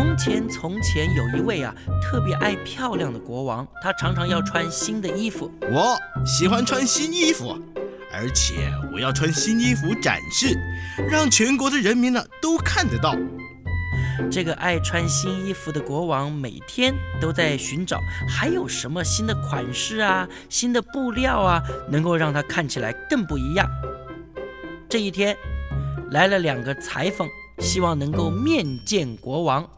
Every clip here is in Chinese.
从前，从前有一位啊特别爱漂亮的国王，他常常要穿新的衣服。我喜欢穿新衣服，而且我要穿新衣服展示，让全国的人民呢都看得到。这个爱穿新衣服的国王每天都在寻找还有什么新的款式啊、新的布料啊，能够让他看起来更不一样。这一天，来了两个裁缝，希望能够面见国王。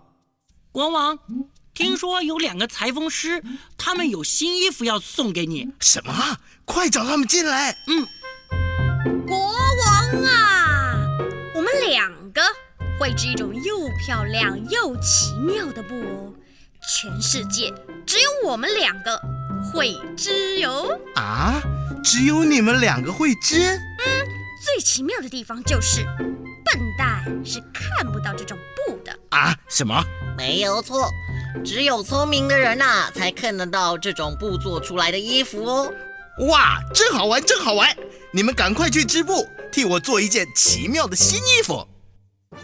国王，听说有两个裁缝师，他们有新衣服要送给你。什么？快找他们进来！嗯，国王啊，我们两个会织一种又漂亮又奇妙的布哦，全世界只有我们两个会织哟。啊，只有你们两个会织？嗯，最奇妙的地方就是笨蛋是看不到这种布的啊？什么？没有错，只有聪明的人呐，才看得到这种布做出来的衣服哦。哇，真好玩，真好玩！你们赶快去织布，替我做一件奇妙的新衣服。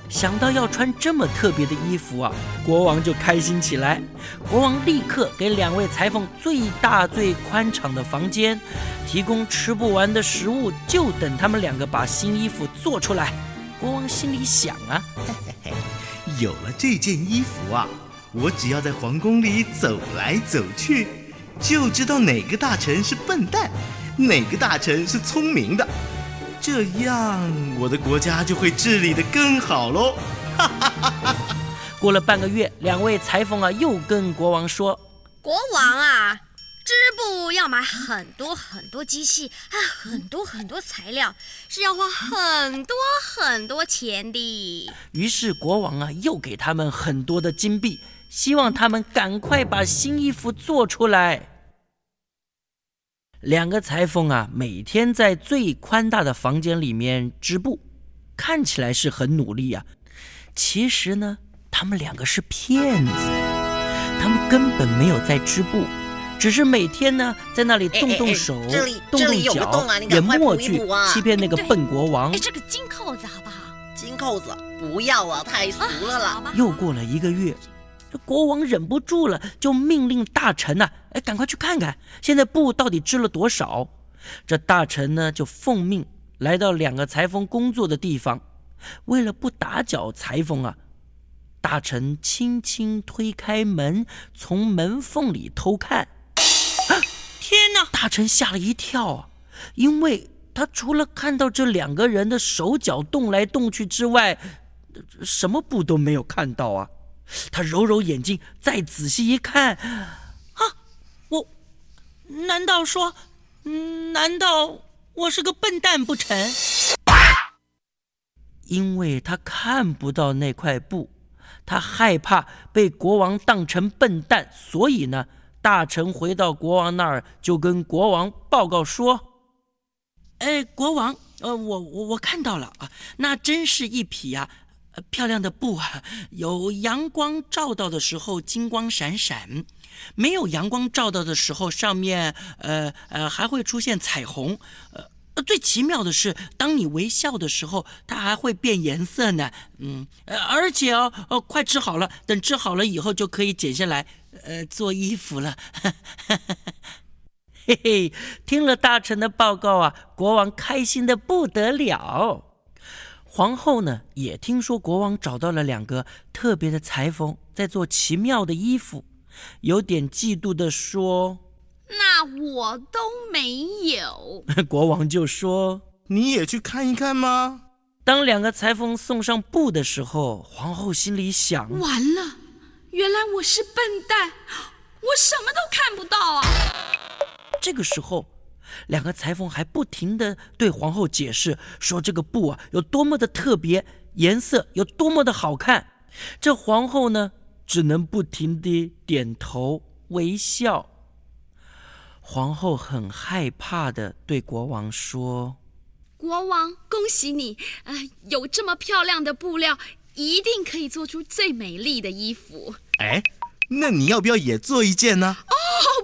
想到要穿这么特别的衣服啊，国王就开心起来。国王立刻给两位裁缝最大最宽敞的房间，提供吃不完的食物，就等他们两个把新衣服做出来。国王心里想啊。嘿嘿嘿有了这件衣服啊，我只要在皇宫里走来走去，就知道哪个大臣是笨蛋，哪个大臣是聪明的。这样，我的国家就会治理的更好喽。哈哈哈哈过了半个月，两位裁缝啊又跟国王说：“国王啊。”织布要买很多很多机器，还很多很多材料，是要花很多很多钱的。于是国王啊，又给他们很多的金币，希望他们赶快把新衣服做出来。两个裁缝啊，每天在最宽大的房间里面织布，看起来是很努力呀。其实呢，他们两个是骗子，他们根本没有在织布。只是每天呢，在那里动动手、动动脚，演默剧，欺骗那个笨国王。哎，这个金扣子好不好？金扣子不要啊，太俗了啦。又过了一个月，这国王忍不住了，就命令大臣呐，哎，赶快去看看，现在布到底织了多少。这大臣呢，就奉命来到两个裁缝工作的地方，为了不打搅裁缝啊。大臣轻轻推开门，从门缝里偷看。天哪！大臣吓了一跳啊，因为他除了看到这两个人的手脚动来动去之外，什么布都没有看到啊。他揉揉眼睛，再仔细一看，啊，我难道说，难道我是个笨蛋不成？因为他看不到那块布，他害怕被国王当成笨蛋，所以呢。大臣回到国王那儿，就跟国王报告说：“哎，国王，呃，我我我看到了啊，那真是一匹呀，漂亮的布啊！有阳光照到的时候金光闪闪，没有阳光照到的时候，上面呃呃还会出现彩虹。呃，最奇妙的是，当你微笑的时候，它还会变颜色呢。嗯，而且哦，哦，快织好了，等织好了以后就可以剪下来。”呃，做衣服了，嘿嘿！听了大臣的报告啊，国王开心的不得了。皇后呢，也听说国王找到了两个特别的裁缝，在做奇妙的衣服，有点嫉妒的说：“那我都没有。”国王就说：“你也去看一看吗？”当两个裁缝送上布的时候，皇后心里想：完了。原来我是笨蛋，我什么都看不到啊！这个时候，两个裁缝还不停的对皇后解释说这个布啊有多么的特别，颜色有多么的好看。这皇后呢，只能不停地点头微笑。皇后很害怕的对国王说：“国王，恭喜你，呃，有这么漂亮的布料。”一定可以做出最美丽的衣服。哎，那你要不要也做一件呢？哦，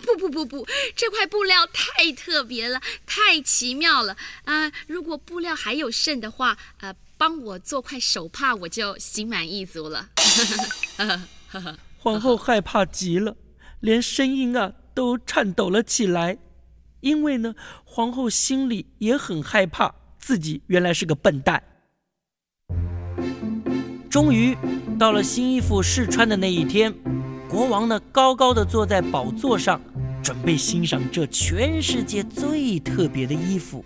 不不不不，这块布料太特别了，太奇妙了啊！如果布料还有剩的话，呃，帮我做块手帕，我就心满意足了。皇后害怕极了，连声音啊都颤抖了起来。因为呢，皇后心里也很害怕，自己原来是个笨蛋。终于到了新衣服试穿的那一天，国王呢高高的坐在宝座上，准备欣赏这全世界最特别的衣服。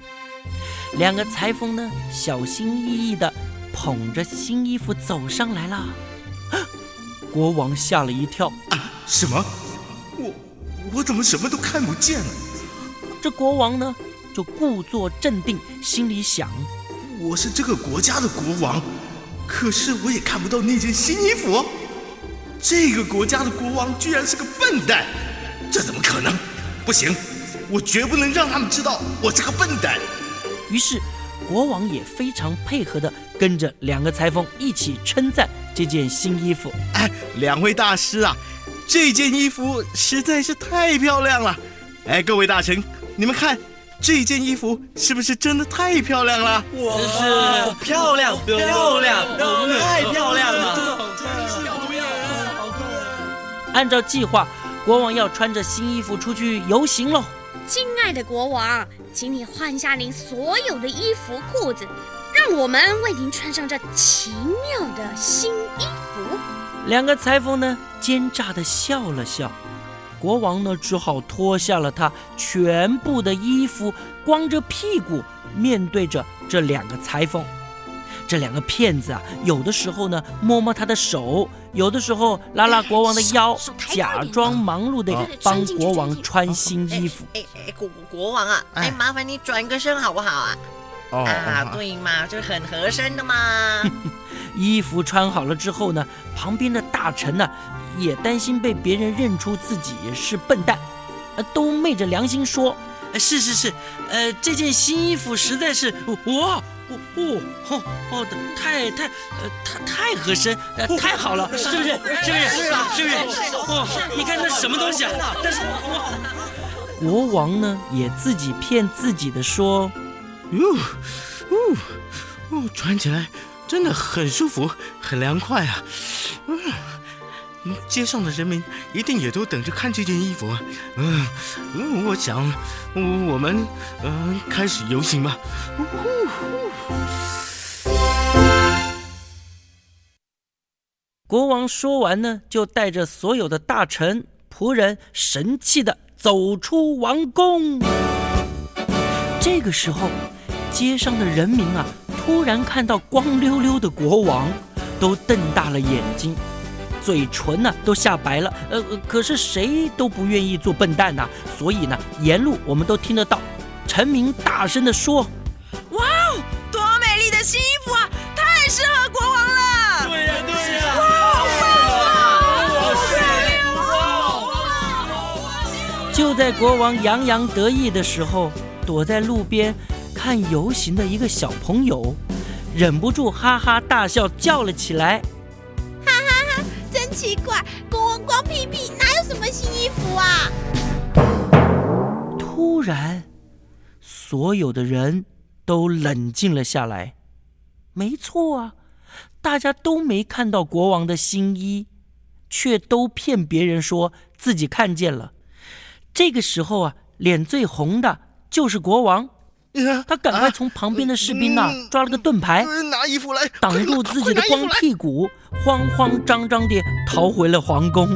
两个裁缝呢小心翼翼的捧着新衣服走上来了，国王吓了一跳，什么？我我怎么什么都看不见了？这国王呢就故作镇定，心里想：我是这个国家的国王，可是我也看不到那件新衣服。这个国家的国王居然是个笨蛋，这怎么可能？不行，我绝不能让他们知道我是个笨蛋。于是，国王也非常配合的跟着两个裁缝一起称赞这件新衣服。哎，两位大师啊，这件衣服实在是太漂亮了。哎，各位大臣。你们看，这件衣服是不是真的太漂亮了？哇，是漂亮，漂亮，太漂亮了！真的好漂亮按照计划，国王要穿着新衣服出去游行喽。亲爱的国王，请你换下您所有的衣服裤子，让我们为您穿上这奇妙的新衣服。两个裁缝呢，奸诈的笑了笑。国王呢，只好脱下了他全部的衣服，光着屁股面对着这两个裁缝。这两个骗子啊，有的时候呢摸摸他的手，有的时候拉拉国王的腰，假装忙碌的帮国王穿新衣服。哎哎，国国王啊，哎，麻烦你转个身好不好啊？啊，对嘛，这很合身的嘛。衣服穿好了之后呢，旁边的大臣呢。也担心被别人认出自己是笨蛋，呃，都昧着良心说，是是是，呃，这件新衣服实在是哇，哦哦哦的，太太呃太太合身，呃太好了，是不是？是不是？是啊，是不是？哦，你看那什么东西啊？但是，国王呢也自己骗自己的说，哟，哦哦，穿起来真的很舒服，很凉快啊，嗯。街上的人民一定也都等着看这件衣服。嗯，我想，我们嗯开始游行吧。呼国王说完呢，就带着所有的大臣仆人神气的走出王宫。这个时候，街上的人民啊，突然看到光溜溜的国王，都瞪大了眼睛。嘴唇呢都吓白了，呃，可是谁都不愿意做笨蛋呐，所以呢，沿路我们都听得到，陈明大声的说：“哇哦，多美丽的新衣服啊，太适合国王了！”对呀，对呀，哇，好棒啊！就在国王洋洋得意的时候，躲在路边看游行的一个小朋友，忍不住哈哈大笑，叫了起来。奇怪，国王光屁屁哪有什么新衣服啊？突然，所有的人都冷静了下来。没错啊，大家都没看到国王的新衣，却都骗别人说自己看见了。这个时候啊，脸最红的就是国王。他赶快从旁边的士兵那抓了个盾牌，拿衣服来挡住自己的光屁股，慌慌张张地逃回了皇宫。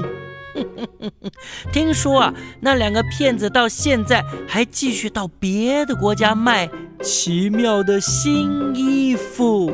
听说啊，那两个骗子到现在还继续到别的国家卖奇妙的新衣服。